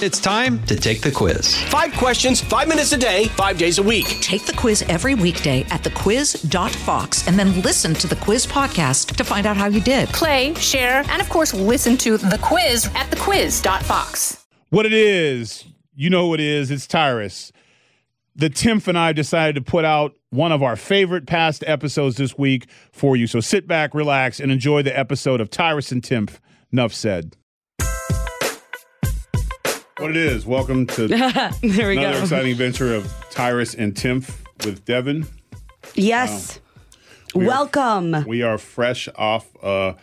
It's time to take the quiz. Five questions, five minutes a day, five days a week. Take the quiz every weekday at thequiz.fox and then listen to the quiz podcast to find out how you did. Play, share, and of course, listen to the quiz at thequiz.fox. What it is, you know who it is. It's Tyrus. The Timpf and I decided to put out one of our favorite past episodes this week for you. So sit back, relax, and enjoy the episode of Tyrus and Timpf. Nuff said. What it is, welcome to there we another go. exciting adventure of Tyrus and Timpf with Devin. Yes. We are- Welcome. We are fresh off. Uh,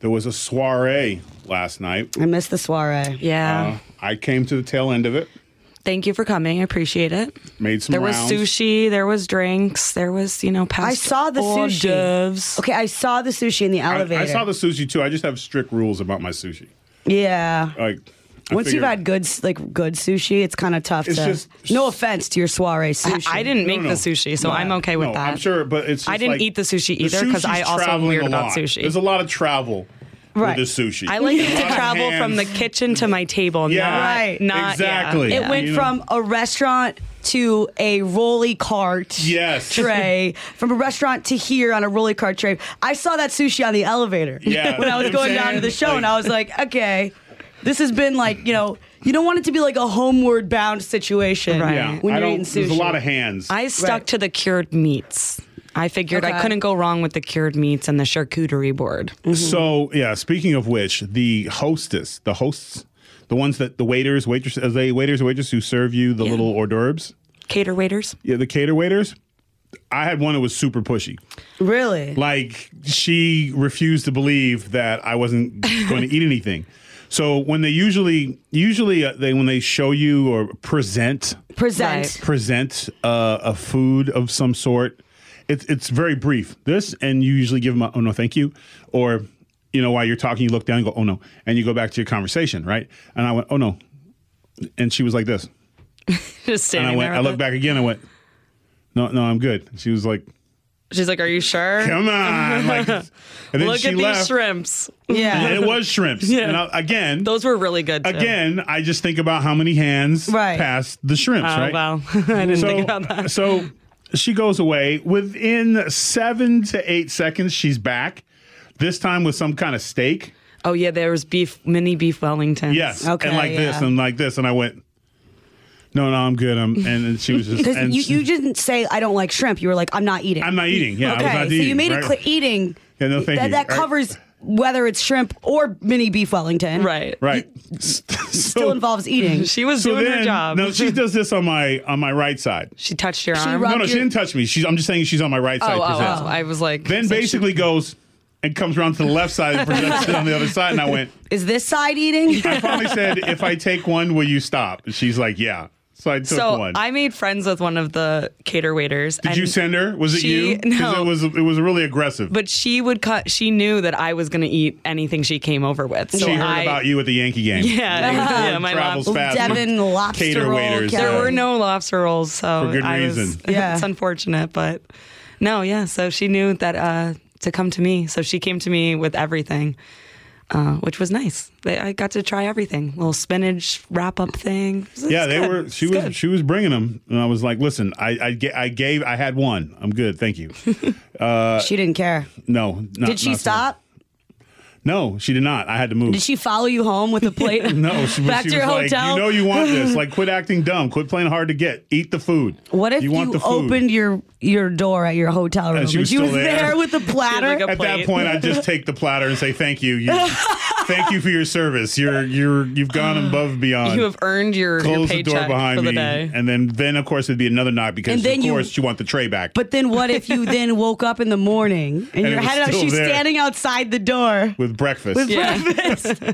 there was a soiree last night. I missed the soiree. Yeah. Uh, I came to the tail end of it. Thank you for coming. I appreciate it. Made some There was sushi. There was drinks. There was, you know, past I saw the sushi. d'oeuvres. Okay, I saw the sushi in the I, elevator. I saw the sushi too. I just have strict rules about my sushi. Yeah. Like I Once you've had good, s- like good sushi, it's kind of tough It's to. just- no offense to your soiree sushi. I didn't make No, no. the sushi, so No. I'm okay with no, that. I'm sure, but it's. I just didn't like- eat the sushi the either 'cause I sushi's also am traveling weird a about lot. sushi. There's a lot of travel Right. with the sushi. I like it to travel from the kitchen to my table. Yeah, not, Right. Not, exactly. Yeah. It went You know- from a restaurant to a rolly cart Yes. tray, from a restaurant to here on a rolly cart tray. I saw that sushi on the elevator Yeah. when I was You what going I'm down to the saying? show, and I was like, okay, this has been like, you know, you don't want it to be like a homeward bound situation Right. Yeah, when I you're don't. eating sushi. There's a lot of hands. I stuck Right. to the cured meats. I figured Okay. I couldn't go wrong with the cured meats and the charcuterie board. Mm-hmm. So yeah, speaking of which, the hostess, the hosts, the ones that the waiters, waitress, as they waiters and waitresses who serve you the little hors d'oeuvres, Cater waiters. yeah, the cater waiters. I had one that was super pushy. really. Like she refused to believe that I wasn't going to eat anything. So when they usually, usually uh, they when they show you or present Present. Right. present uh, a food of some sort, it's it's very brief. This and you usually give them a oh no thank you, or you know while you're talking you look down and go oh no, and you go back to your conversation right. And I went oh no, and she was like this, Just and standing I went there. I with looked it. back again. I went no no I'm good. She was like She's like, "Are you sure? come on, like, and then Look she at these shrimps. Yeah. It was shrimps. And I, again, Those were really good. Too. again, I just think about how many hands Right. passed the shrimps, Oh, right? wow. I didn't so, think about that. so she goes away. Within seven to eight seconds, she's back. This time with some kind of steak. Oh yeah, there was beef, mini beef Wellington. Yes. Okay, and like this and like this. And I went, no, no, I'm good. I'm, and, and she was just, Because and you, you didn't say I don't like shrimp. You were like I'm not eating. I'm not eating. Yeah, I was okay, not so eating. you made right? it clear eating. Yeah, no, thank that, you. That Right. covers whether it's shrimp or mini beef Wellington. Right. Right. Still involves eating. She was So doing her job. no, she does this on my on my right side. she touched your She arm. rubbed No, no, she didn't touch me. She's, I'm just saying she's on my right oh, side. oh, oh, oh, I was like. Then so she- basically goes and comes around to the left side and presents it on the other side. And I went, Is this side eating? I finally said, if I take one, will you stop? And she's like, yeah. So I took So one. I made friends with one of the cater waiters. Did you send her? Was it she- you? 'Cause no. It was it was really aggressive. But she would cut. She knew that I was going to eat anything she came over with. So she heard I, about you at the Yankee game. Yeah, yeah, my travels lab- fast. Devin lobster Cater roll. waiters. Kelly. There were no lobster rolls, so For good I was- reason. Yeah. it's unfortunate, but no, yeah. So she knew that uh, to come to me. So she came to me with everything, uh, which was nice. They, I got to try everything. Little spinach wrap up thing. It was Yeah, they good. were. She It's was. good. She was bringing them, and I was like, "Listen, I, I, ga- I gave. I had one. I'm good. Thank you." she didn't care. No. Not, Did she not stop? No, she did not. I had to move. Did she follow you home with a plate? No, she, Back she to was your like, hotel? "You know you want this. Like, quit acting dumb. Quit playing hard to get. Eat the food. What if you you, the food?" opened your your door at your hotel room she was she still was there. there with the platter? like a At that point, I just take the platter and say, "Thank you. you thank you for your service. You're you're you've gone above and beyond. You have earned your, your Close the door behind for the me, day. and then then of course it'd be another knock because And then of course you want the tray back. but then what if you then woke up in the morning and, it you're headed out? She's there. standing outside the door with breakfast, with Yeah. breakfast.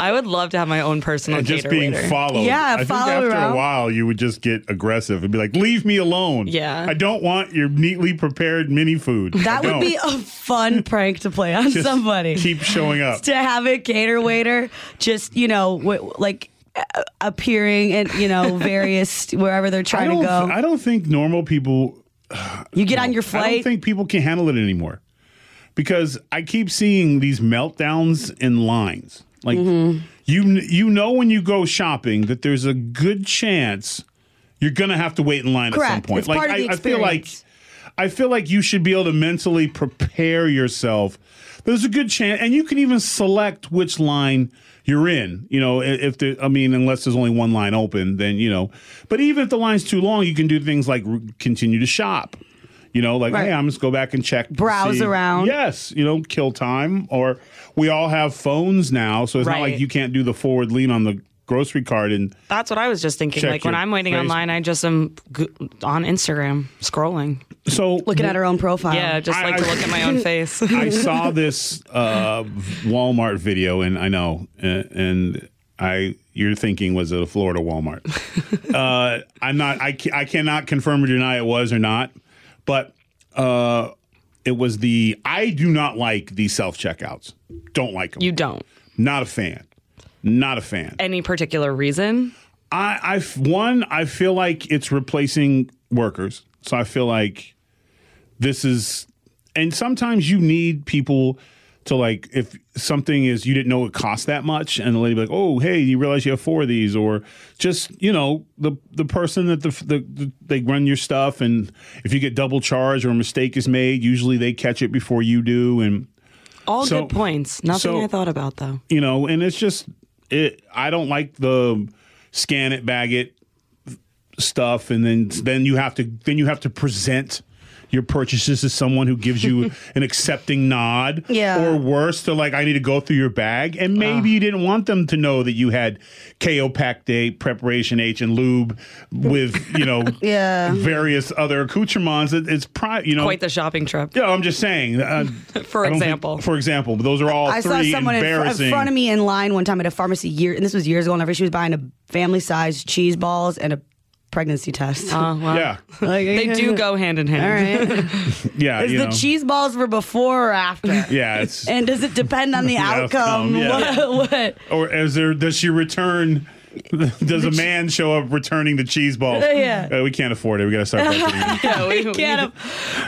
I would love to have my own personal and just cater being waiter. followed. Yeah, I think after around. a while you would just get aggressive and be like, "Leave me alone. Yeah. I don't want your neatly prepared mini food. That would be a fun prank to play on Just somebody. Keep showing up. to have a cater waiter just you know w- like uh, appearing at you know various wherever they're trying to don't. go. I don't think normal people you get on your flight. I don't think people can handle it anymore because I keep seeing these meltdowns in lines. Like Mm-hmm. you you know when you go shopping that there's a good chance you're gonna have to wait in line at some Correct. point. It's part of the I, I feel like. I feel like you should be able to mentally prepare yourself. There's a good chance, and you can even select which line you're in. You know, if the I mean, unless there's only one line open, then you know. But even if the line's too long, you can do things like continue to shop. You know, like Right. hey, I'm just go back and check, Browse see- around. Yes, you know, kill time. Or we all have phones now, so it's not like you can't do the forward lean on the grocery cart and That's what I was just thinking. Like when I'm waiting face. online, I just am on Instagram scrolling. so Looking at her own profile. Yeah, just I- like I- to look at my own face. I saw this uh, Walmart video, and I know, and, and I you're thinking was it a Florida Walmart? uh, I'm not. I I cannot confirm or deny it was or not, but uh, it was the. I do not like these self checkouts. Don't like them. you don't. not a fan. Not a fan. Any particular reason? I, I one, I feel like it's replacing workers. So I feel like this is, and sometimes you need people to like, if something is you didn't know it cost that much, and the lady be like, oh, hey, you realize you have four of these, or just you know the the person that the, the, the they run your stuff, and if you get double charged or a mistake is made, usually they catch it before you do, and All So- good points. Nothing so- I thought about though. you know, and it's just it. I don't like the scan it, bag it stuff, and then then you have to then you have to present your purchases to someone who gives you an accepting nod, Yeah. or worse, they're like I need to go through your bag, and maybe you didn't want them to know that you had Kaopectate preparation H and lube with you know Yeah. various other accoutrements. It, it's pri- you know Quite the shopping trip. yeah, I'm just saying. Uh, For I don't think- example. for example, but those are all I saw three someone in, fr- in front of me in line one time at a pharmacy year, and this was years ago. Whenever she was buying a family size cheese balls and a pregnancy test. Uh, well, yeah, Like, They do go hand in hand. All right. yeah. Is you the know. cheese balls for before or after? Yeah, it's And does it depend on the outcome? outcome, yeah. What? what? or is there? Does she return? Does a man show up returning the cheese balls? Yeah. Uh, we can't afford it. We got to start. Yeah, we, We can't.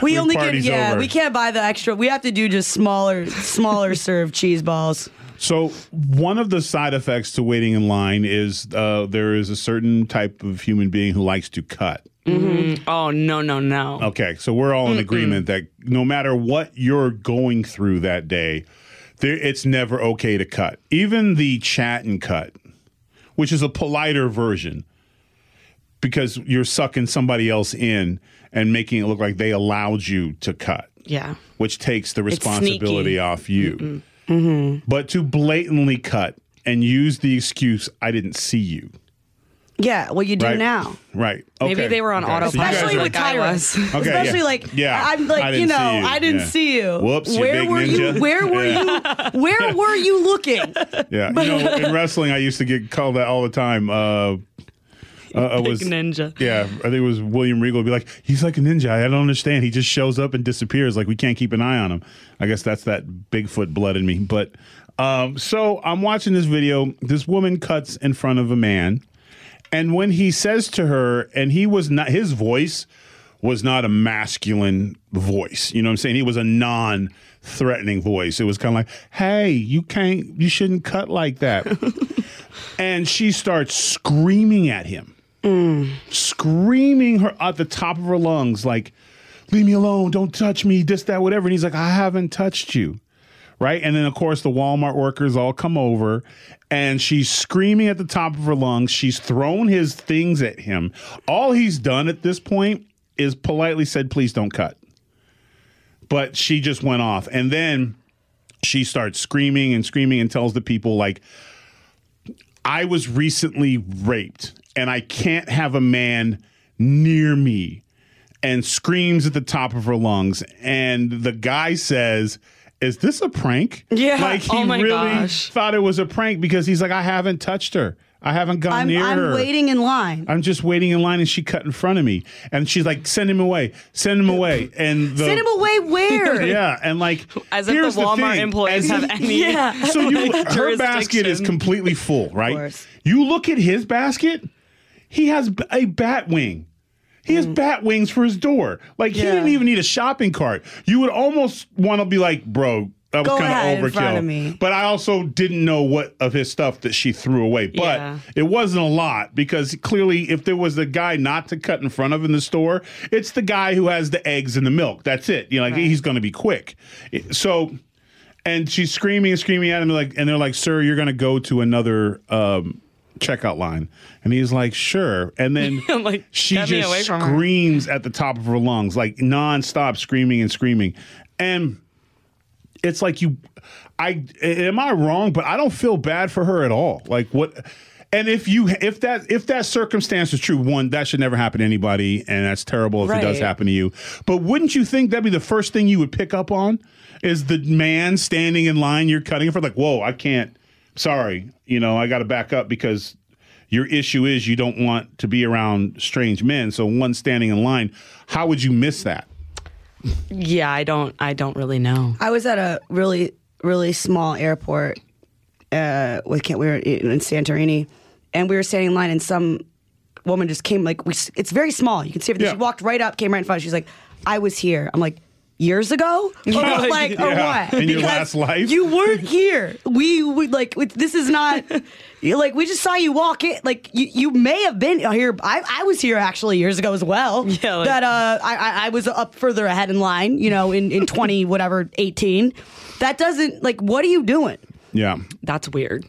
we- We, only get yeah. over. We can't buy the extra. We have to do just smaller, smaller serve cheese balls. So one of the side effects to waiting in line is uh, there is a certain type of human being who likes to cut. oh no no no. Okay, so we're all in agreement that no matter what you're going through that day, there, it's never okay to cut. Even the chat and cut, which is a politer version, because you're sucking somebody else in and making it look like they allowed you to cut, Yeah. which takes the responsibility off you. But to blatantly cut and use the excuse, I didn't see you. Yeah, well, you do Right now. Right. Maybe they were on Okay. So autopilot guys Especially are- with like Tyra. Okay, Especially yeah. like Yeah. I'm like I you didn't know see you. I didn't Yeah. see you. Whoops, Where big were you? Where were Yeah. you? Where were you looking? Yeah, you know, in wrestling, I used to get called that all the time. Uh, uh, I was ninja. Yeah, I think it was William Regal. Be like, he's like a ninja. I don't understand. He just shows up and disappears. Like we can't keep an eye on him. I guess that's that Bigfoot blood in me. But um, so I'm watching this video. This woman cuts in front of a man, and when he says to her, and he was not his voice was not a masculine voice. You know what I'm saying? He was a non threatening voice. It was kind of like, "Hey, you can't you shouldn't cut like that." and she starts screaming at him. Screaming her at the top of her lungs like, "Leave me alone, don't touch me, this that whatever." And he's like, "I haven't touched you." right? And then of course the Walmart workers all come over and she's screaming at the top of her lungs. She's thrown his things at him. All he's done at this point is politely said, "Please don't cut." But she just went off. And then she starts screaming and screaming and tells the people like I was recently raped and I can't have a man near me and screams at the top of her lungs. And the guy says, Is this a prank? Yeah. Like he Oh really gosh. thought it was a prank because he's like, I haven't touched her. I haven't gone I'm, near I'm her. waiting in line. I'm just waiting in line and she cut in front of me. And she's like, send him away, send him away. And the, Send him away where? Yeah. And like, As if the Walmart thing. employees As- have any. Yeah. so you, her basket is completely full, right? course. You look at his basket, he has a bat wing. He has bat wings for his door. Like he Mm. Didn't even need a shopping cart. You would almost want to be like, bro, that was kind of overkill. But I also didn't know what of his stuff that she threw away. But Yeah. it wasn't a lot because clearly, if there was a guy not to cut in front of in the store, it's the guy who has the eggs and the milk. That's it. You know, like he's going to be quick. So, and she's screaming and screaming at him, like, and they're like, "Sir, you're going to go to another." Um, checkout line and he's like sure and then Like, she just screams at the top of her lungs like nonstop screaming and screaming and it's like you i am i wrong? But i don't feel bad for her at all. Like what and if you if that if that circumstance is true one that should never happen to anybody and that's terrible if it does happen to you. But wouldn't you think that'd be the first thing you would pick up on is the man standing in line you're cutting for like whoa i can't sorry you know i gotta back up because your issue is you don't want to be around strange men. So one standing in line how would you miss that Yeah, I don't. I don't really know. I was at a really, really small airport uh, with Kent. We were in Santorini, and we were standing in line, and some woman just came. Like we, it's very small. You can see everything. Yeah. She walked right up, came right in front. Of she's like, "I was here." I'm like. Years ago, or like, or Yeah, what? in your last life? you weren't here. We would like this is not. like we just saw you walk in. Like you, you may have been here. I, I was here actually years ago as well. Yeah, like- that uh, I, I I was up further ahead in line. You know, in in twenty whatever eighteen. That doesn't like. What are you doing? yeah That's weird.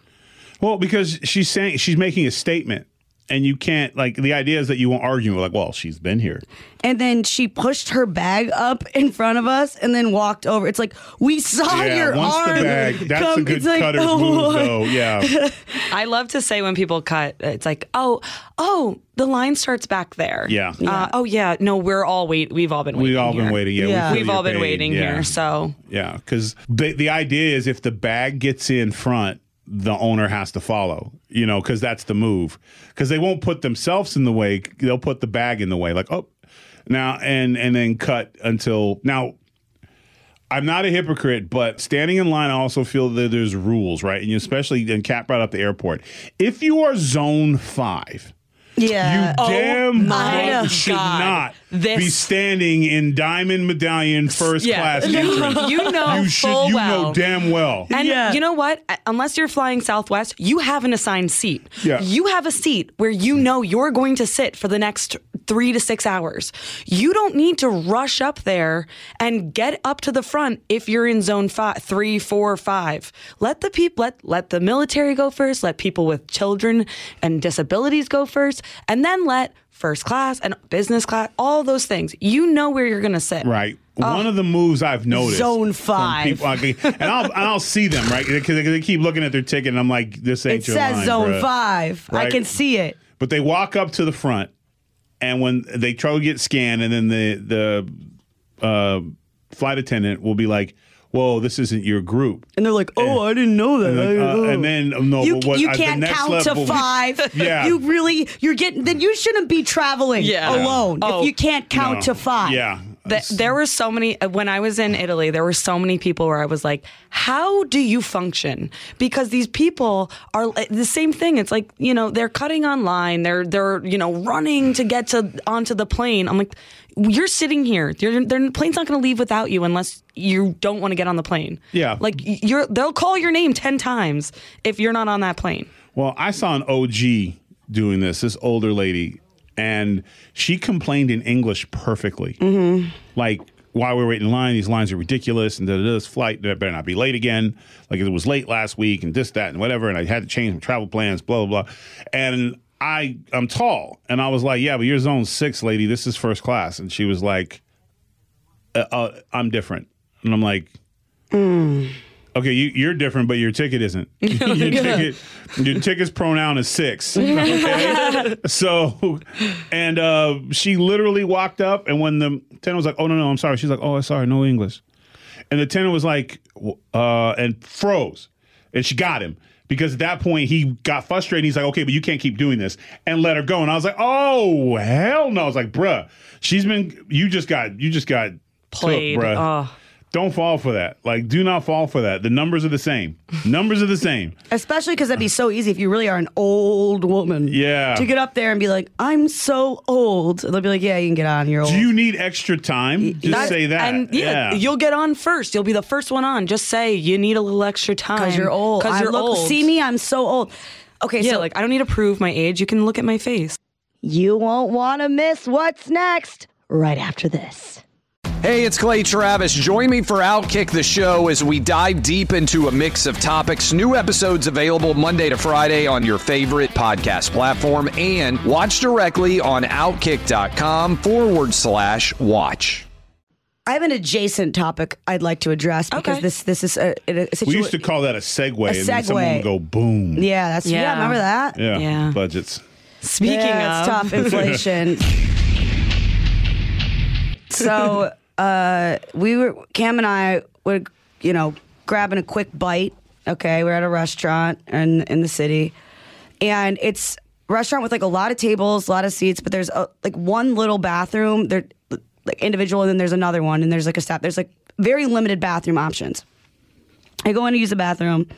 Well, because she's saying she's making a statement, and you can't like the idea is that you won't argue. Like, well, she's been here. And then she pushed her bag up in front of us and then walked over. It's like we saw yeah, your once arm. the bag, that's come- a good it's like, cutter's oh, move, though. Yeah, I love to say when people cut, it's like, oh, oh, the line starts back there. Yeah. Uh, oh yeah. No, we're all wait. We've all been waiting. we've all been waiting. Yeah, Yeah. we feel We've all been pain. waiting Yeah. here. So Yeah, because the the idea is if the bag gets in front, the owner has to follow. You know, because that's the move. Because they won't put themselves in the way; they'll put the bag in the way. Like, oh, now and and then cut until now. I'm not a hypocrite, but standing in line, I also feel that there's rules, right? And you especially, and Kat brought up the airport. If you are zone five, Yeah. you oh, damn my well should God. not This- be standing in diamond medallion first Yeah. class entrance. you know you should, full you well. know damn well. And Yeah. you know what? Uh, unless you're flying Southwest, you have an assigned seat. Yeah. You have a seat where you know you're going to sit for the next three to six hours. You don't need to rush up there and get up to the front if you're in zone five, three, four, five. Let the people let let the military go first. Let people with children and disabilities go first, and then let first class and business class, all those things. You know where you're going to sit. Right. One of the moves I've noticed. Zone five. people- and I'll and I'll see them right because they, keep looking at their ticket, and I'm like, this ain't It your says line, zone bruh. five. I can see it. But they walk up to the front, and when they try to get scanned, and then the the uh, flight attendant will be like, "Whoa, this isn't your group." And they're like, oh, I didn't know that. And then, uh, Oh. and then no, you, but what, you the can't next count level- to five. Yeah. You really, you're getting, then you shouldn't be traveling Yeah. alone Oh. if you can't count No. to five. Yeah. Th- there were so many when I was in Italy. There were so many people where I was like, "How do you function?" Because these people are uh, the same thing. It's like you know they're cutting online. They're they're you know running to get to onto the plane. I'm like, you're sitting here. You're, their plane's not going to leave without you unless you don't want to get on the plane. Yeah. like you're they'll call your name ten times if you're not on that plane. Well, I saw an OG doing this, this older lady, and she complained in English perfectly. Mm-hmm. Like, while we were waiting in line, these lines are ridiculous, and this flight that better not be late again. Like, it was late last week, and this, that, and whatever, and I had to change my travel plans, blah, blah, blah. And I, I'm tall, and I was like, yeah, but you're zone six, lady. This is first class. And she was like, uh, uh, I'm different. And I'm like, Okay, you, you're different, but your ticket isn't. your ticket, your ticket's pronoun is six. Okay? so, and uh, she literally walked up, and when the tenant was like, "Oh no, no, I'm sorry," she's like, "Oh, I'm sorry, no English," and the tenant was like, uh, and froze, and she got him because at that point he got frustrated. He's like, "Okay, but you can't keep doing this," and let her go. And I was like, "Oh hell no!" I was like, "Bruh, she's been. You just got. You just got." took, Played. bruh. Oh. Don't fall for that. Like, do not fall for that. The numbers are the same. Numbers are the same. Especially because that'd be so easy if you really are an old woman. Yeah. To get up there and be like, I'm so old. They'll be like, yeah, you can get on. You're old. Do you need extra time? Just That- say that. And yeah, you'll get on first. You'll be the first one on. Just say you need a little extra time Because you're old. Because you're look, old. See me, I'm so old. Okay, Yeah, so like I don't need to prove my age. You can look at my face. you won't want to miss what's next right after this. Hey, it's Clay Travis. Join me for Outkick the Show as we dive deep into a mix of topics. New episodes available Monday to Friday on your favorite podcast platform and watch directly on outkick.com forward slash watch. I have an adjacent topic I'd like to address because Okay. this this is a, a, a we used to call that a segue, and then someone segue. would go boom. yeah, that's yeah. Yeah. Remember that? Yeah. Yeah. Budgets. Speaking yeah, of, it's tough inflation. so uh, we were Cam and I were you know grabbing a quick bite. Okay, we're at a restaurant in in the city, and it's restaurant with like a lot of tables, a lot of seats, but there's a, like one little bathroom. There like individual, and then there's another one, and there's like a staff. There's like very limited bathroom options. I go in to use the bathroom,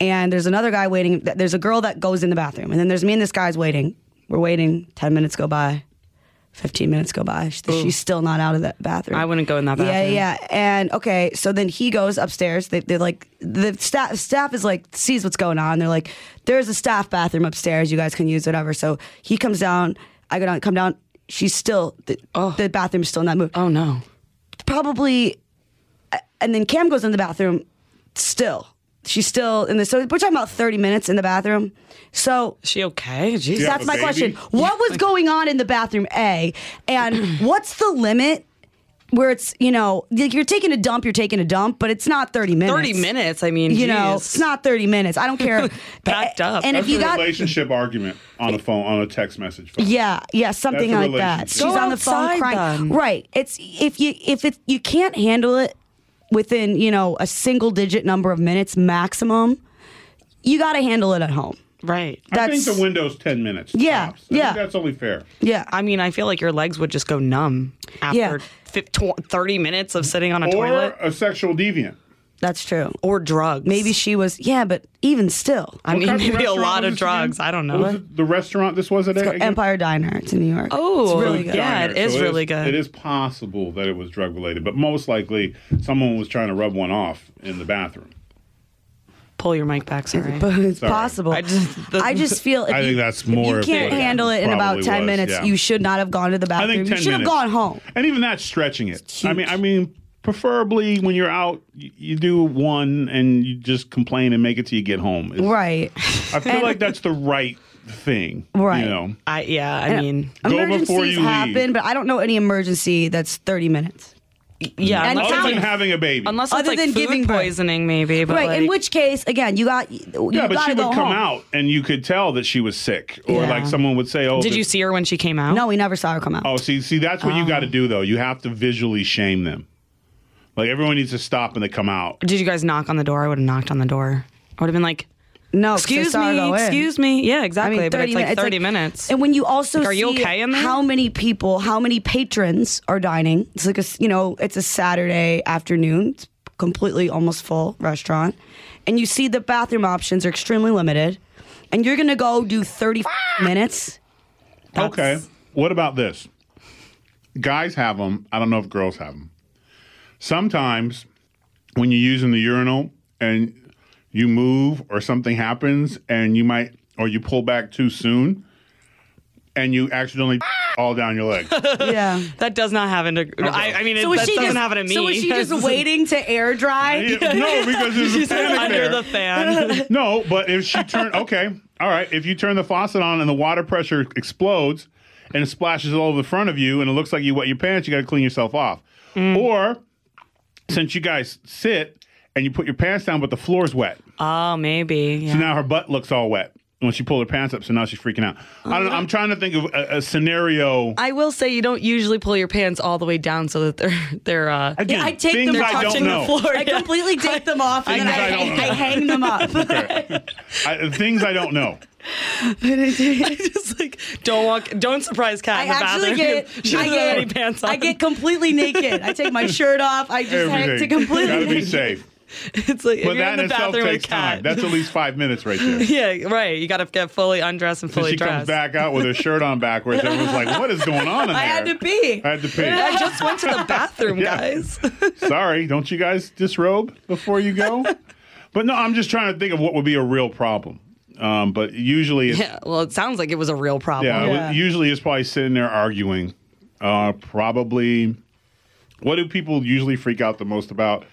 and there's another guy waiting. There's a girl that goes in the bathroom, and then there's me and this guy's waiting. We're waiting. Ten minutes go by. Fifteen minutes go by. She- She's still not out of that bathroom. I wouldn't go in that bathroom. yeah. Yeah. And okay, so then he goes upstairs. They, they're like the staff. Staff is like sees what's going on. They're like, "There's a staff bathroom upstairs. You guys can use whatever." So he comes down. I go down. Come down. She's still the, oh. the bathroom's still not moved oh no, probably uh, and then Cam goes in the bathroom still. She's still in the so we're talking about 30 minutes in the bathroom. So is she okay? Jeez. That's my baby? question. What was going on in the bathroom, A? And what's the limit where it's, you know, like you're taking a dump, you're taking a dump, but it's not 30 minutes. Thirty minutes. I mean, You know, it's not 30 minutes. I don't care. Backed up. And That's if you got a got relationship argument on a phone, on a text message. phone. Yeah, yeah, something That's like that. She's Go on the phone crying. then. Right. It's if you if it you can't handle it within, you know, a single digit number of minutes maximum, you got to handle it at home. right. I think That's- the window's 10 minutes. Yeah, tops. I yeah. think that's only fair. Yeah. I mean, I feel like your legs would just go numb after Yeah. fif- tw- 30 minutes of sitting on a Or toilet a sexual deviant. That's true. or drugs. Maybe she was yeah, but even still. I mean, What of maybe a restaurant lot was of this drugs. again? I don't What was know. it? The restaurant this was it? again? Empire Diner. It's in New York. Oh, it's really good. yeah, it Diner. is So really is- good. It is possible that it was drug related, but most likely someone was trying to rub one off in the bathroom. Pull your mic back, sorry. But it's Sorry. possible. I I just- just, feel if I you, think that's if more you of can't what it handle it in about probably ten was, minutes. yeah. You should not have gone to the bathroom. I bathroom. think 10 you should have minutes. gone home. And even that's stretching it. I huge. mean, I mean, preferably when you're out, you, you do one and you just complain and make it till you get home. It's- Right. I feel like that's the right thing. Right. You know, I yeah, I mean, Go Emergencies you leave. happen, but I don't know any emergency that's thirty minutes. yeah, And other how- than having a baby. unless Other like than food giving poisoning, maybe. But right. like, in which case, again, you got you yeah, but she would come home. out and you could tell that she was sick, or Yeah. like someone would say, "Oh, did you see her when she came out? No, we never saw her come out. Oh, see, see, that's what you got to oh. do though. You have to visually shame them. Like everyone needs to stop when they come out. Did you guys knock on the door? I would have knocked on the door. I would have been like, no, 'cause I "Excuse saw her me, go in. excuse me." Yeah, I exactly. mean, but 30 it's like minutes. thirty minutes. And when you also Like, are you see okay in there? how many people, how many patrons are dining? It's like a s- you know, it's a Saturday afternoon, it's completely almost full restaurant, and you see the bathroom options are extremely limited, and you're gonna go do thirty minutes. Okay. What about this? Guys have them. I don't know if girls have them. Sometimes when you're using the urinal and you move or something happens and you might, or you pull back too soon and you accidentally all down your leg. Yeah. that does not happen to. I, I mean, So was that she doesn't just happen to me. so was she just waiting to air dry? Yeah, no, because there's a She's panic under there. the fan. No, but if she turn okay, all right. If you turn the faucet on and the water pressure explodes and it splashes all over the front of you and it looks like you wet your pants, you got to clean yourself off. Mm. Or since you guys sit and you put your pants down, but the floor's wet, oh, maybe. so now her butt looks all wet when she pulled her pants up. So now she's freaking out. I don't know. I'm trying to think of a, a scenario. I will say you don't usually pull your pants all the way down so that they're they're. Uh, Again, I take things them I don't touching the floor. I completely take them off and then Things I, I hang. I hang them up. I, things I don't know. I just like don't walk, don't surprise Kat I in the actually bathroom. get, she I doesn't have any get, pants on. I get completely naked. I take my shirt off. I just head to Everything. completely Gotta be naked. safe. it's like if But you're that in in the itself bathroom with takes time. That's at least five minutes right there. yeah, right. You got to get fully undressed and Then fully she comes back out with her shirt on backwards. Everyone's like, "What is going on in there? I had to pee. I had to pee. I just went to the bathroom, Yeah. guys. Sorry, don't you guys disrobe before you go? but no, I'm just trying to think of what would be a real problem. Um, but usually, it's, yeah, well, it sounds like it was a real problem. yeah, it would- Yeah. usually it's probably sitting there arguing. Uh, probably, what do people usually freak out the most about?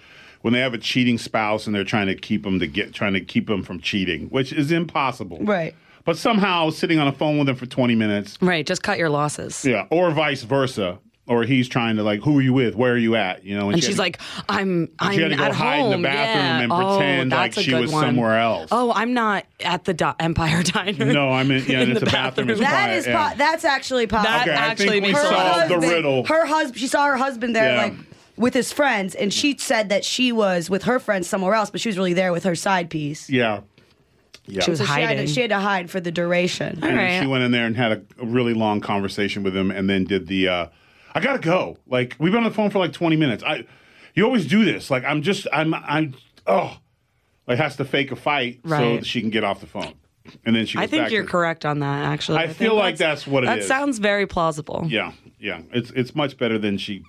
When they have a cheating spouse and they're trying to keep them to get trying to keep them from cheating, which is impossible. Right. But somehow sitting on a phone with them for 20 minutes, Right, just cut your losses. yeah, or vice versa, or he's trying to like, who are you with? Where are you at? You know, And she she's had- like, "I'm, I'm she had to go at hide in the bathroom yeah. and oh, pretend like that's a she was one. somewhere else. Oh, I'm not at the Do- Empire Diner. No, I mean, yeah, In it's the a bathroom. It's bathroom. That quiet, is yeah. that's actually possible. That Okay, I actually think we makes a lot solved the riddle. Her husband, she saw her husband there, Yeah. like with his friends, and she said that she was with her friends somewhere else, but she was really there with her side piece. Yeah. Yeah. She was So she had, to, hiding. she had to hide for the duration. and right. she went in there and had a, a really long conversation with him and then did the uh I gotta go. Like we've been on the phone for like 20 minutes. I you always do this. Like I'm just I'm I'm oh like has to fake a fight so Right. that she can get off the phone. And then she goes I think back you're to- correct on that. Actually, I think feel like that's what it that is. sounds very plausible. Yeah, yeah. It's it's much better than she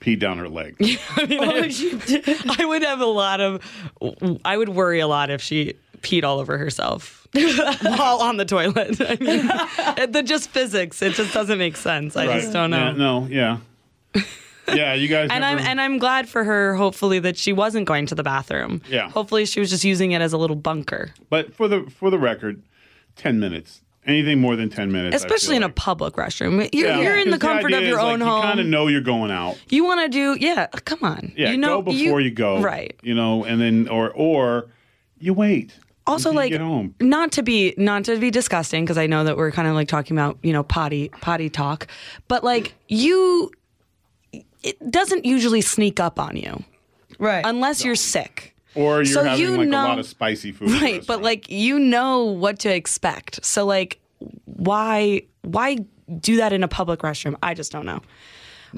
peed down her leg. Oh, I would have a lot of. I would worry a lot if she peed all over herself while on the toilet. I mean, the just physics. It just doesn't make sense. I just don't know. Yeah, no, yeah. Yeah, you guys And never- I'm and I'm glad for her. Hopefully that she wasn't going to the bathroom. Yeah. Hopefully she was just using it as a little bunker, But for the for the record, ten minutes. Anything more than ten minutes, especially in a public restroom. You're, Yeah. you're in the comfort idea of your own like, home. You kind of know you're going out. You want to do yeah. Come on. Yeah, you know go before you, go. Right. You know, and then or or you wait. Also like home. not to be not to be disgusting because I know that we're kind of like talking about you know potty potty talk, but like you, it doesn't usually sneak up on you Right. unless you're sick. Or you're So having you like know- a lot of spicy food. Right, but like you know what to expect. So like why why do that in a public restroom? I just don't know.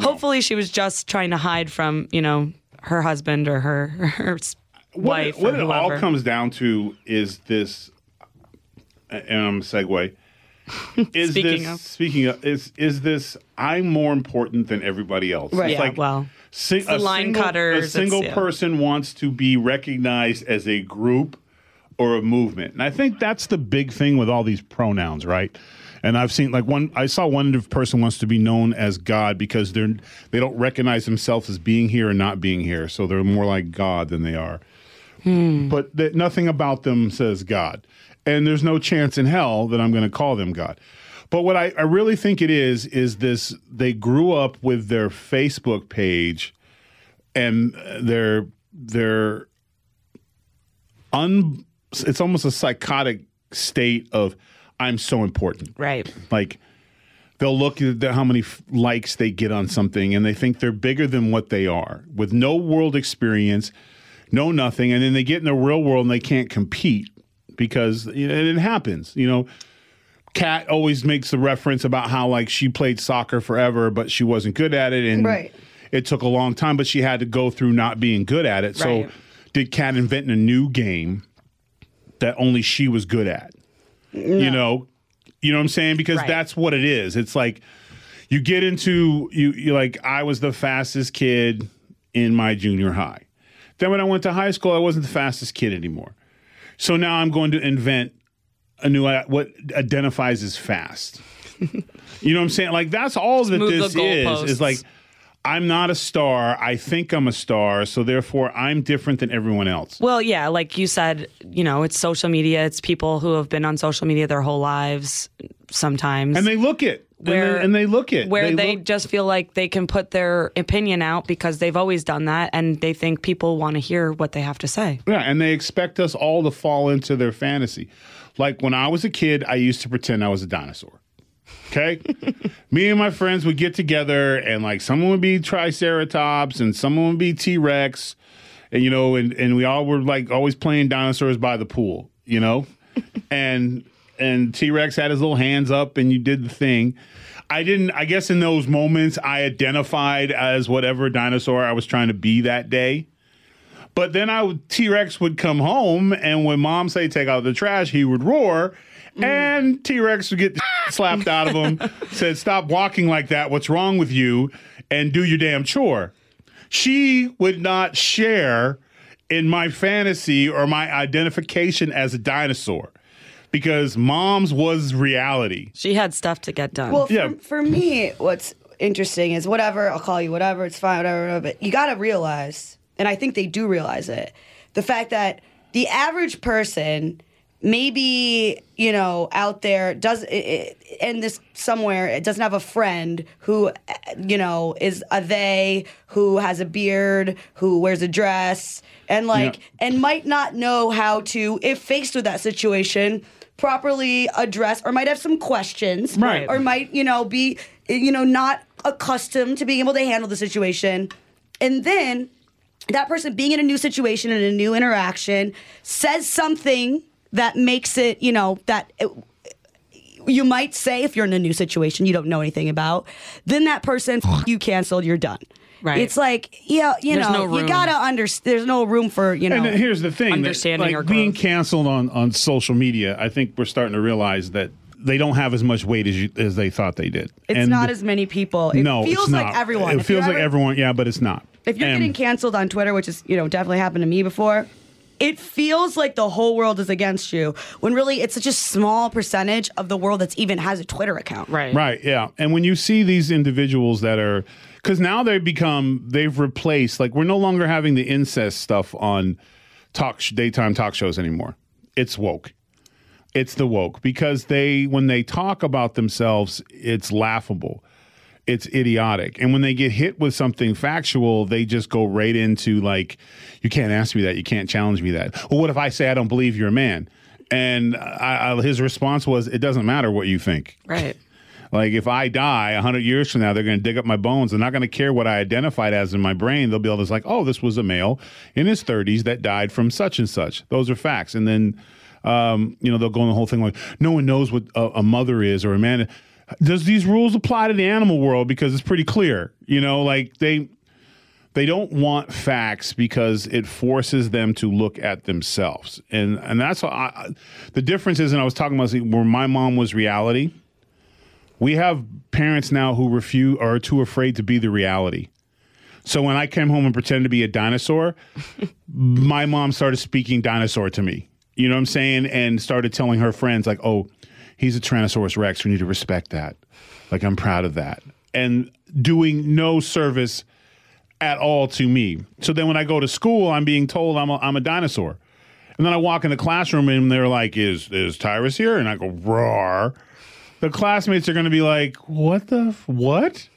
Hopefully she was just trying to hide from, you know, her husband or her her what wife it, what or it all comes down to is this, and I'm segue. Is Speaking this of. speaking of is is this? I'm more important than everybody else. Right. It's Yeah, like well, si- a line single, cutters, A single yeah. person wants to be recognized as a group or a movement, And I think that's the big thing with all these pronouns, right? And I've seen like one I saw one person wants to be known as God because they're they don't recognize themselves as being here and not being here. So they're more like God than they are. Hmm. But that nothing about them says God. And there's no chance in hell that I'm going to call them God. But what I, I really think it is is this they grew up with their Facebook page and their their un it's almost a psychotic state of I'm so important. Right. Like they'll look at how many f- likes they get on something and they think they're bigger than what they are with no world experience, no nothing, and then they get in the real world and they can't compete because and it happens. You know, Kat always makes the reference about how like she played soccer forever, but she wasn't good at it, and Right. it took a long time, but she had to go through not being good at it. So, did Kat invent a new game that only she was good at? You know, you know what I'm saying? Because Right. that's what it is. It's like you get into you. You like I was the fastest kid in my junior high. Then when I went to high school, I wasn't the fastest kid anymore. So now I'm going to invent a new uh, what identifies as fast. you know what I'm saying? Like that's all that this is. Is like I'm not a star. I think I'm a star, so therefore I'm different than everyone else. Well, yeah, like you said, you know, it's social media. It's people who have been on social media their whole lives sometimes. And they look it. And Where- they, and they look it. where they, look- just feel like they can put their opinion out because they've always done that and they think people want to hear what they have to say. Yeah, and they expect us all to fall into their fantasy. Like when I was a kid, I used to pretend I was a dinosaur. Okay? Me and my friends would get together and like someone would be Triceratops and someone would be T Rex. And you know, and, and we all were like always playing dinosaurs by the pool, you know? and and T Rex had his little hands up, and you did the thing. I didn't. I guess in those moments, I identified as whatever dinosaur I was trying to be that day. But then I T Rex would come home, and when Mom say take out the trash, he would roar, mm. and T Rex would get slapped out of him. said, "Stop walking like that. What's wrong with you? And do your damn chore." She would not share in my fantasy or my identification as a dinosaur because mom's was reality. She had stuff to get done. Well, for, Yeah. for me, what's interesting is whatever, I'll call you whatever, it's fine, whatever, whatever, but you got to realize, and I think they do realize it, the fact that the average person maybe you know out there does in this somewhere it doesn't have a friend who you know is a they who has a beard who wears a dress and like Yeah. and might not know how to if faced with that situation properly address or might have some questions Right. or might you know be you know not accustomed to being able to handle the situation and then that person being in a new situation and a new interaction says something that makes it you know that it, you might say if you're in a new situation you don't know anything about then that person you canceled you're done Right. it's like yeah you There's know no you gotta understand there's no room for you know And here's the thing: that, Understanding like, or being canceled on on social media, I think we're starting to realize that they don't have as much weight as you, as they thought they did. it's And not as many people it no, feels it's like everyone It If feels you're like ever- everyone. Yeah, but it's not. If you're And- getting canceled on Twitter, which is, you know, definitely happened to me before, it feels like the whole world is against you when really it's such a small percentage of the world that's even has a Twitter account. right. Right, yeah. And when you see these individuals that are cuz now they become they've replaced like we're no longer having the incest stuff on talk sh- daytime talk shows anymore. It's woke. It's the woke because they when they talk about themselves, it's laughable. It's idiotic. And when they get hit with something factual, they just go right into like you can't ask me that, you can't challenge me that. Well, what if I say I don't believe you're a man? And I, I, his response was, "It doesn't matter what you think. Right. Like if I die a hundred years from now, they're going to dig up my bones. They're not going to care what I identified as in my brain. They'll be able to like, oh, this was a male in his thirties that died from such and such. Those are facts. And then, um, you know, they'll go on the whole thing like, no one knows what a, a mother is or a man. Does these rules apply to the animal world? Because it's pretty clear. You know, like they they don't want facts because it forces them to look at themselves, and and that's I- the difference is. And I was talking about where my mom was reality. We have parents now who refuse are too afraid to be the reality. So when I came home and pretended to be a dinosaur, my mom started speaking dinosaur to me. You know what I'm saying? And started telling her friends like, "Oh, he's a Tyrannosaurus Rex. We need to respect that. Like I'm proud of that." And doing no service at all to me. So then when I go to school, I'm being told I'm a, I'm a dinosaur. And then I walk in the classroom and they're like, "Is is Tyrus here?" And I go, "Roar." The classmates are going to be like, "What the f- what?"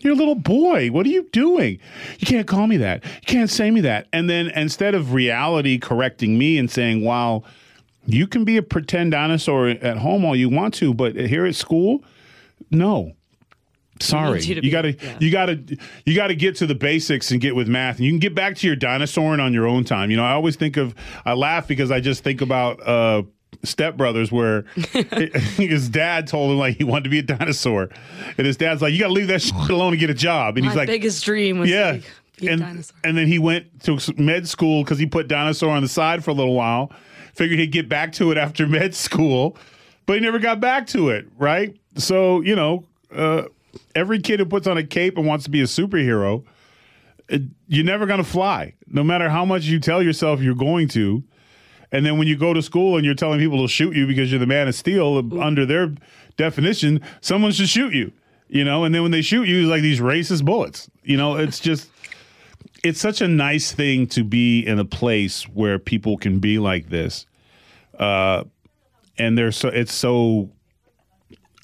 You're a little boy. What are you doing? You can't call me that. You can't say me that. And then instead of reality correcting me and saying, "Wow, you can be a pretend dinosaur at home all you want to, but here at school, no." Sorry, you be- got to yeah. you got to you got to get to the basics and get with math, and you can get back to your dinosauring on your own time. You know, I always think of I laugh because I just think about uh, Step Brothers, where his dad told him like he wanted to be a dinosaur, and his dad's like, "You got to leave that shit alone and get a job," and My he's like, biggest dream was yeah. to be, be a and, and then he went to med school because he put dinosaur on the side for a little while. Figured he'd get back to it after med school, but he never got back to it, right? So, you know, uh, every kid who puts on a cape and wants to be a superhero, it, you're never going to fly, no matter how much you tell yourself you're going to. And then when you go to school and you're telling people to shoot you because you're the man of steel, under their definition, someone should shoot you. You know, and then when they shoot you, it's like these racist bullets. You know, it's just it's such a nice thing to be in a place where people can be like this. Uh and they're so it's so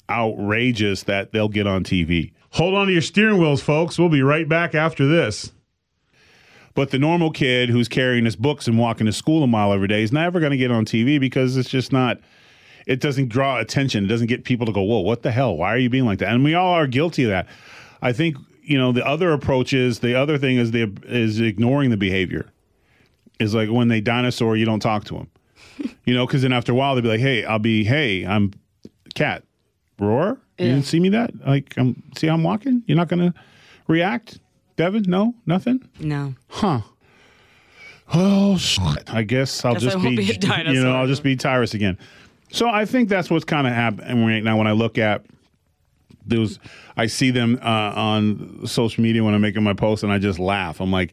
outrageous that they'll get on TV. Hold on to your steering wheels, folks. We'll be right back after this. But the normal kid who's carrying his books and walking to school a mile every day is never going to get on TV because it's just not. It doesn't draw attention. It doesn't get people to go, "Whoa, what the hell? Why are you being like that?" And we all are guilty of that. I think you know the other approach is the other thing is the is ignoring the behavior. Is like when they dinosaur, you don't talk to them. you know, because then after a while they'll be like, "Hey, I'll be, hey, I'm cat, roar. You didn't see me that? Like, I'm see, how I'm walking. You're not gonna react, Devin? No, nothing. No. Huh. Oh shit. I guess I'll just be, be you know, I'll just be Tyrus again. So I think that's what's kind of happening right now when I look at those I see them uh, on social media when I'm making my posts and I just laugh. I'm like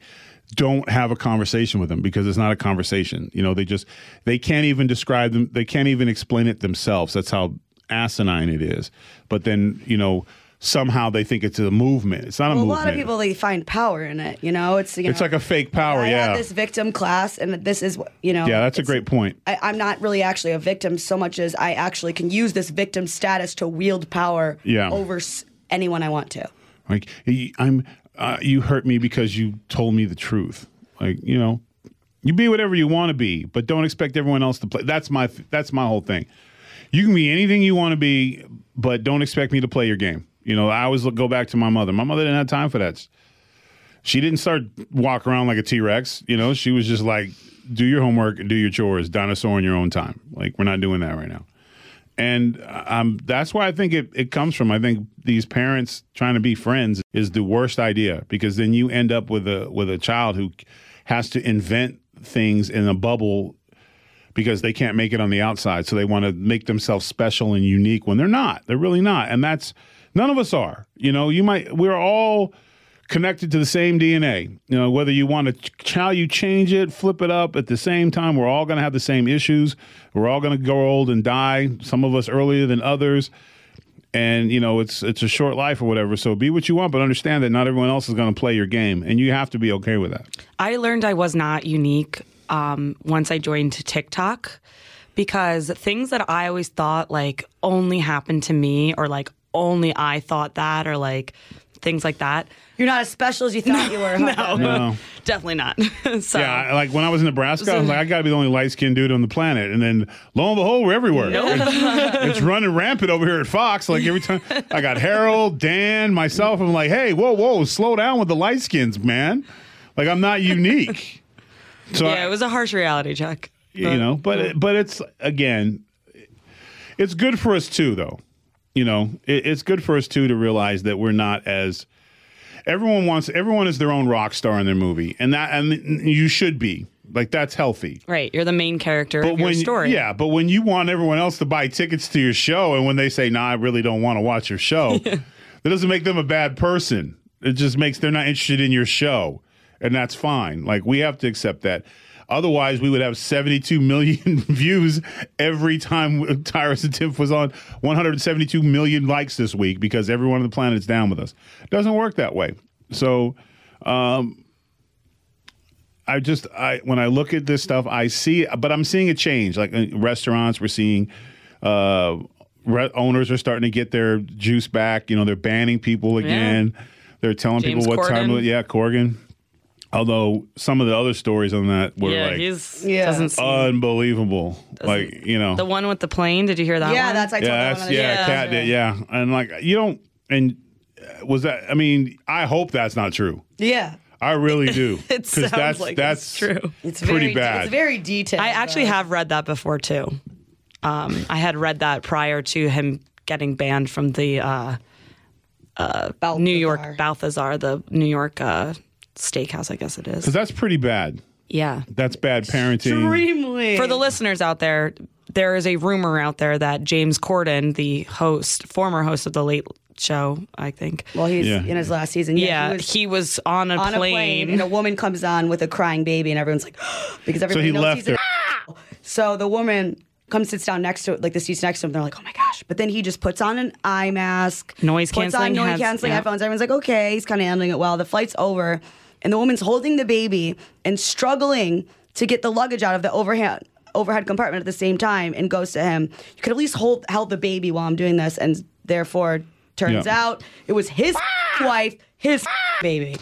don't have a conversation with them because it's not a conversation. You know, they just they can't even describe them. They can't even explain it themselves. That's how asinine it is. But then, you know, somehow they think it's a movement. It's not a Well, a movement. lot of people they find power in it. You know, it's you it's like a fake power, I yeah. have this victim class, and this is you know. yeah, that's a great point. I, I'm not really actually a victim so much as I actually can use this victim status to wield power Yeah. over anyone I want to. Like I'm, uh, you hurt me because you told me the truth. Like you know, you be whatever you want to be, but don't expect everyone else to play. That's my that's my whole thing. You can be anything you want to be, but don't expect me to play your game. You know, I always look, go back to my mother. My mother didn't have time for that. She didn't start walk around like a T Rex. You know, she was just like, do your homework and do your chores, dinosaur in your own time. Like we're not doing that right now and um, that's why I think it, it comes from. I think these parents trying to be friends is the worst idea because then you end up with a with a child who has to invent things in a bubble because they can't make it on the outside, so they want to make themselves special and unique when they're not. They're really not, and that's none of us are. You know, you might we're all connected to the same DNA. You know, whether you want to ch- how you change it, flip it up at the same time, we're all going to have the same issues. We're all going to grow old and die. Some of us earlier than others. And you know, it's it's a short life or whatever. So be what you want, but understand that not everyone else is going to play your game, and you have to be okay with that. I learned I was not unique um, once I joined TikTok because things that I always thought like only happened to me or like only I thought that or like things like that. You're not as special as you thought you were. huh, Devin? No. Definitely not. so Yeah, I- like when I was in Nebraska, I was like, I got to be the only light skinned dude on the planet. And then lo and behold, we're everywhere. it's running rampant over here at Fox. Like every time I got Harold, Dan, myself, I'm like, hey, whoa, whoa, slow down with the light skins, man. Like I'm not unique. So yeah, I- it was a harsh reality check. you know, but but it's again, it's good for us too, though. You know, it, it's good for us too to realize that we're not as everyone wants. Everyone is their own rock star in their movie, and that and you should be like that's healthy. Right, you're the main character of your when story. yeah, but when you want everyone else to buy tickets to your show, and when they say, "Nah, I really don't want to watch your show," that doesn't make them a bad person. It just makes they're not interested in your show, and that's fine. Like we have to accept that. Otherwise, we would have 72 million views every time Tyrus and Timpf was on. 172 million likes this week because everyone on the planet is down with us. It doesn't work that way. So, um, I just I when I look at this stuff, I see, but I'm seeing a change. Like in restaurants, we're seeing uh, re- owners are starting to get their juice back. You know, they're banning people again. They're telling James people what time. Corden. Yeah, Corgan. Although some of the other stories on that were yeah, like he's Yeah. doesn't seem, unbelievable. Like you know, the one with the plane. Did you hear that? Yeah, one? that's I told yeah, that's, one on the yeah, show. Kat did, yeah, and like you don't, and uh, was that? I mean, I hope that's not true. Yeah. I really do. It 'Cause sounds that's like that's it's true. It's pretty very, bad. It's very detailed. I actually though. have read that before too. Um, I had read that prior to him getting banned from the uh, Balthazar. New York Balthazar, the New York uh, steakhouse, I guess it is. Because that's pretty bad. Yeah. That's bad parenting. Extremely. For the listeners out there, there is a rumor out there that James Corden, the host, former host of the Late Show, I think. well, he's Yeah. in his last season. yeah, he was he was on a on plane. a plane, and a woman comes on with a crying baby, and everyone's like, because everybody he knows left he's an her. So the woman comes sits down next to like the seats next to him. They're like, oh my gosh! But then he just puts on an eye mask, Noise puts on canceling noise heads- canceling yeah. headphones. Everyone's like, okay, he's kind of handling it well. The flight's over, and the woman's holding the baby and struggling to get the luggage out of the overhead overhead compartment at the same time, and goes to him. You could at least hold held the baby while I'm doing this, and therefore. Turns Yeah. out it was his ah! wife, his ah! baby.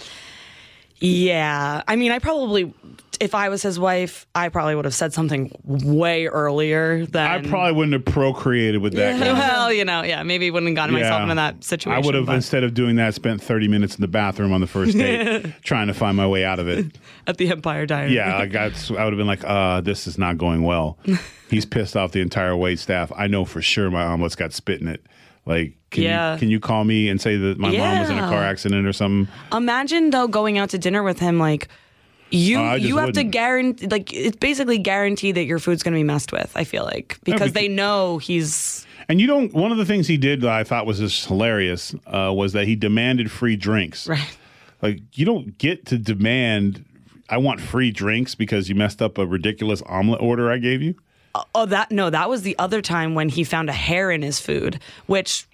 Yeah, I mean, I probably if I was his wife, I probably would have said something way earlier than I probably wouldn't have procreated with that guy. Well, you know, yeah, maybe wouldn't have gotten myself Yeah. into that situation. I would have but instead of doing that spent 30 minutes in the bathroom on the first date trying to find my way out of it. at the Empire Diner. Yeah, I got I would have been like, uh, this is not going well. He's pissed off the entire wait staff. I know for sure my omelet's got spit in it. Like, can Yeah. you can you call me and say that my mom was in a car accident or something? Imagine though going out to dinner with him, like you Oh, just you have to wouldn't. guarantee, like it's basically guaranteed that your food's going to be messed with. I feel like because they know he's And you don't. One of the things he did that I thought was just hilarious uh, was that he demanded free drinks. right. Like you don't get to demand. I want free drinks because you messed up a ridiculous omelet order I gave you. Oh, that no, that was the other time when he found a hair in his food, which.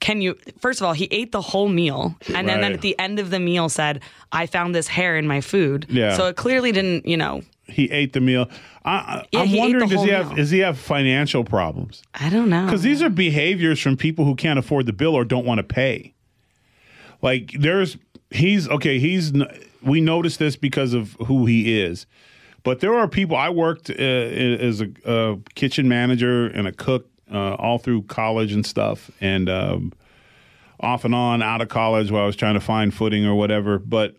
Can you? First of all, he ate the whole meal, and then, then at the end of the meal said, "I found this hair in my food." Yeah. So it clearly didn't, you know. He ate the meal. I, Yeah, I'm wondering, does he have? meal. Does he have financial problems? I don't know. Because these are behaviors from people who can't afford the bill or don't want to pay. Like there's he's okay. He's we noticed this because of who he is, but there are people. I worked uh, as a, uh kitchen manager and a cook uh, all through college and stuff, and um, off and on out of college while I was trying to find footing or whatever. But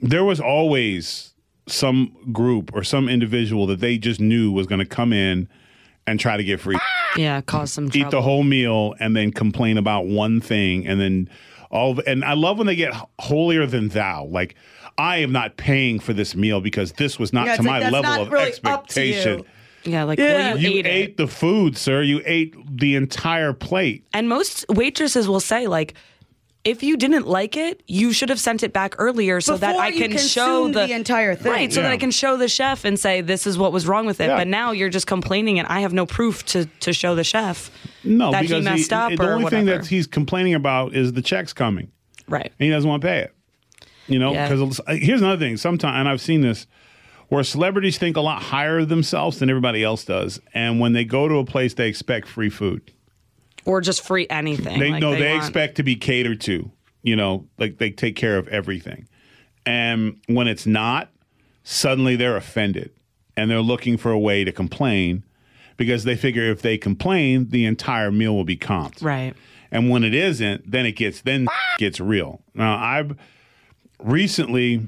there was always some group or some individual that they just knew was going to come in and try to get free yeah, cause some trouble. eat the whole meal and then complain about one thing and then all of, and I love when they get holier than thou like I am not paying for this meal because this was not Yeah, to it's my like, that's level not of really up to you. expectation. Yeah, like Yeah. well, you, You ate, ate the food, sir. You ate the entire plate. And most waitresses will say like if you didn't like it, you should have sent it back earlier so that I can show the, the entire thing. Right, so that I can show the chef and say this is what was wrong with it. Yeah. But now you're just complaining and I have no proof to to show the chef No, that he because messed up the or only thing that he's complaining about is the checks coming. right. and he doesn't want to pay it. You know, Yeah. because uh, here's another thing. Sometimes, and I've seen this, where celebrities think a lot higher of themselves than everybody else does, and when they go to a place, they expect free food. Or just free anything. They like know they, want- expect to be catered to. You know, like they take care of everything, and when it's not, suddenly they're offended, and they're looking for a way to complain because they figure if they complain, the entire meal will be comped. Right. And when it isn't, then it gets then it gets real. Now I've recently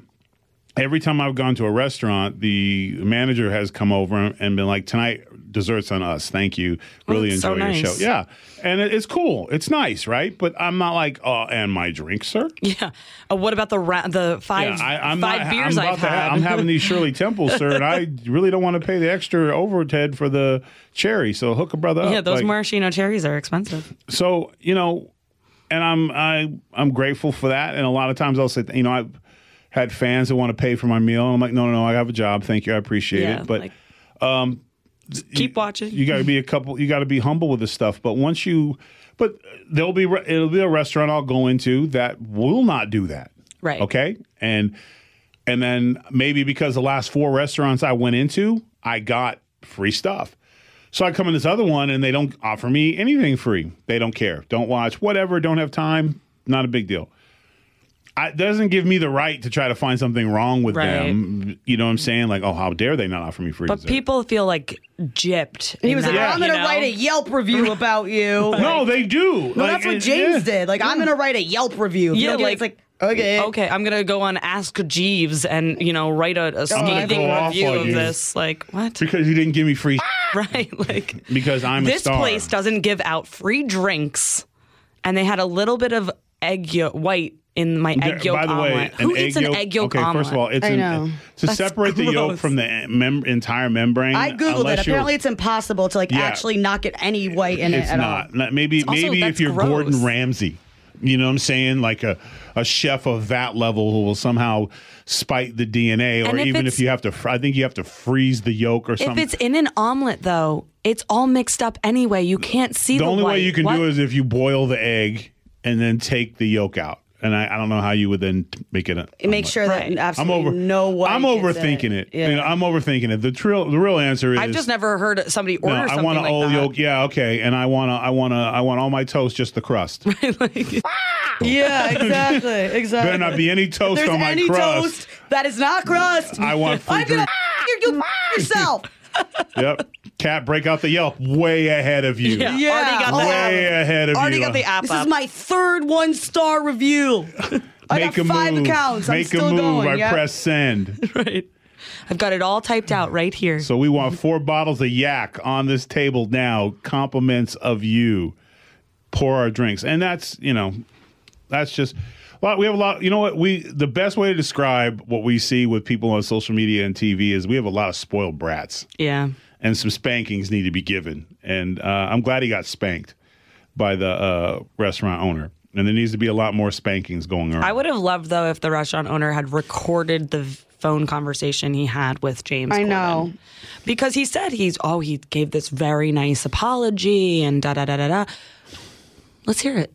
every time I've gone to a restaurant, the manager has come over and been like, "Tonight, desserts on us. Thank you. Really that's so enjoy your nice. show." Yeah, and it, it's cool. It's nice, right? But I'm not like, "Oh, and my drink, sir." Yeah. Uh, what about the ra- the five Yeah, I, I'm five not, beers I'm I've had? I'm having these Shirley Temples, sir, and I really don't want to pay the extra overhead for the cherry. So hook a brother up. yeah, those Like, maraschino cherries are expensive. so you know, and I'm I I'm grateful for that. And a lot of times I'll say, you know, I've had fans that want to pay for my meal. And I'm like, no, no, no, I have a job. Thank you, I appreciate Yeah, it. But like, um, keep watching. you got to be a couple. You got to be humble with this stuff. But once you, but there'll be, it'll be a restaurant I'll go into that will not do that. Right. Okay. And and then maybe because the last four restaurants I went into, I got free stuff. So I come in this other one and they don't offer me anything free. They don't care. Don't watch. Whatever. Don't have time. Not a big deal. I, it doesn't give me the right to try to find something wrong with Right. them. You know what I'm saying? Like, oh, how dare they not offer me free But dessert? people feel like gypped. He in was like, that, I'm going to you know? write a Yelp review about you. no, they do. No, that's what James did. Like, I'm going to write a Yelp review. If you Yeah, don't get it, like- it's like, okay. Okay, I'm gonna go on Ask Jeeves and you know write a scathing go review of you. this. Like what? Because you didn't give me free right? Like because I'm a this star. place doesn't give out free drinks, and they had a little bit of egg yolk, white in my egg yolk By the way, omelet. an Who egg eats an yolk, egg yolk okay, omelet? first of all, it's I an, know. to That's separate the yolk from the mem- entire membrane. I googled it. Apparently, it's impossible to like Yeah. actually not get any white in it's it at not. all. Not- Maybe also- maybe if you're gross. Gordon Ramsay, you know what I'm saying, like a a chef of that level who will somehow spite the DNA, or if even if you have to, fr- I think you have to freeze the yolk or something. If it's in an omelet, though, it's all mixed up anyway. You can't see the the only way you can What? do it is if you boil the egg and then take the yolk out. And I, I don't know how you would then make it. A, Make sure that Right. I'm over. no one. I'm overthinking it. Yeah. You know, I'm overthinking it. The real the real answer is I've just never heard somebody order. no. order I want an like old yolk. Yeah, okay. And I want to. I want to. I want all my toast just the crust. yeah, exactly, exactly. Better not be any toast There's on my any crust. toast that is not crust. I want free I'm gonna drink. you, you yourself. Yep. Kat, break out the Yelp. Way ahead of you. Yeah, Yeah. already got the Way app. ahead of Already you. got the app This up. is my third one star review. I Make got a five move. accounts. I'm still a move. going. I yeah? press send. right. I've got it all typed out right here. So we want four bottles of yak on this table now. Compliments of you. Pour our drinks, and that's you know, that's just. A lot- We have a lot. You know what? We the best way to describe what we see with people on social media and TV is we have a lot of spoiled brats, yeah. and some spankings need to be given. And uh, I'm glad he got spanked by the uh, restaurant owner. And there needs to be a lot more spankings going on. I would have loved though if the restaurant owner had recorded the phone conversation he had with James. I Corden. know. because he said he's oh he gave this very nice apology and da da da da da. Let's hear it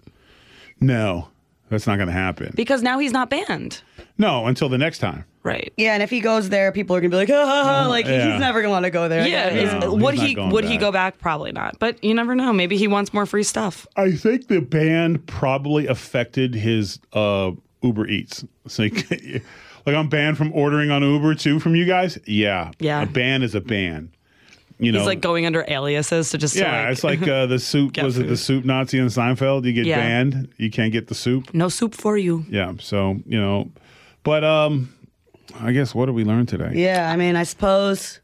no, that's not going to happen. because now he's not banned. no, until the next time. Right. Yeah, and if he goes there, people are gonna be like, ha, ha, ha. like yeah. he's never gonna want to go there. I Yeah. get No, would he's he going would he go back? Probably not. But you never know. Maybe he wants more free stuff. I think the ban probably affected his uh, Uber Eats. It's like, like I'm banned from ordering on Uber too from you guys. Yeah, Yeah. A ban is a ban. You know, He's like going under aliases to just to, yeah, like, it's like uh, the soup. get Was it the soup Nazi in Seinfeld? You get Yeah. banned. You can't get the soup. no soup for you. Yeah. So you know, but um, I guess what did we learn today? Yeah, I mean, I suppose.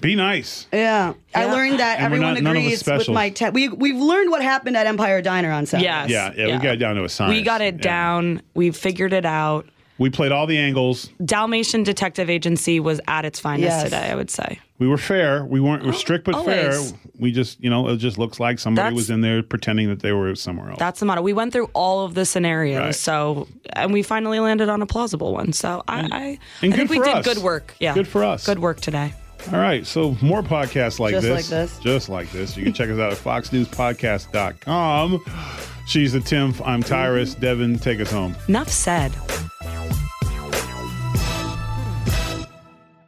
Be nice. Yeah, I learned that And we're everyone not- none of us agrees with my. Te- we we've learned what happened at Empire Diner on Saturday. Yes. Yeah, yeah, we got it down to a science. We got it Yeah. down. We figured it out. We played all the angles. Dalmatian Detective Agency was at its finest Yes. today, I would say. We were fair. We weren't we were strict but fair. We just, you know, it just looks like somebody That's- was in there pretending that they were somewhere else. That's the motto. We went through all of the scenarios, Right. so and we finally landed on a plausible one. So I, I, I and think good we for did us. good work. Yeah, Good for us. Good work today. All right. So more podcasts like Just this. like this. Just like this. You can check us out at foxnewspodcast.com. She's the Timpf. I'm Tyrus. Devin, take us home. Enough said.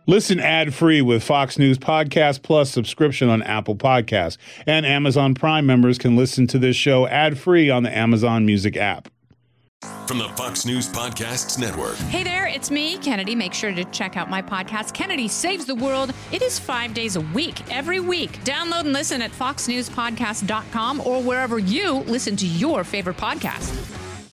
Listen ad free with Fox News Podcast Plus subscription on Apple Podcasts. And Amazon Prime members can listen to this show ad free on the Amazon Music app. From the Fox News Podcasts Network. Hey there, it's me, Kennedy. Make sure to check out my podcast, Kennedy Saves the World. It is five days a week, every week. Download and listen at foxnewspodcast.com or wherever you listen to your favorite podcast.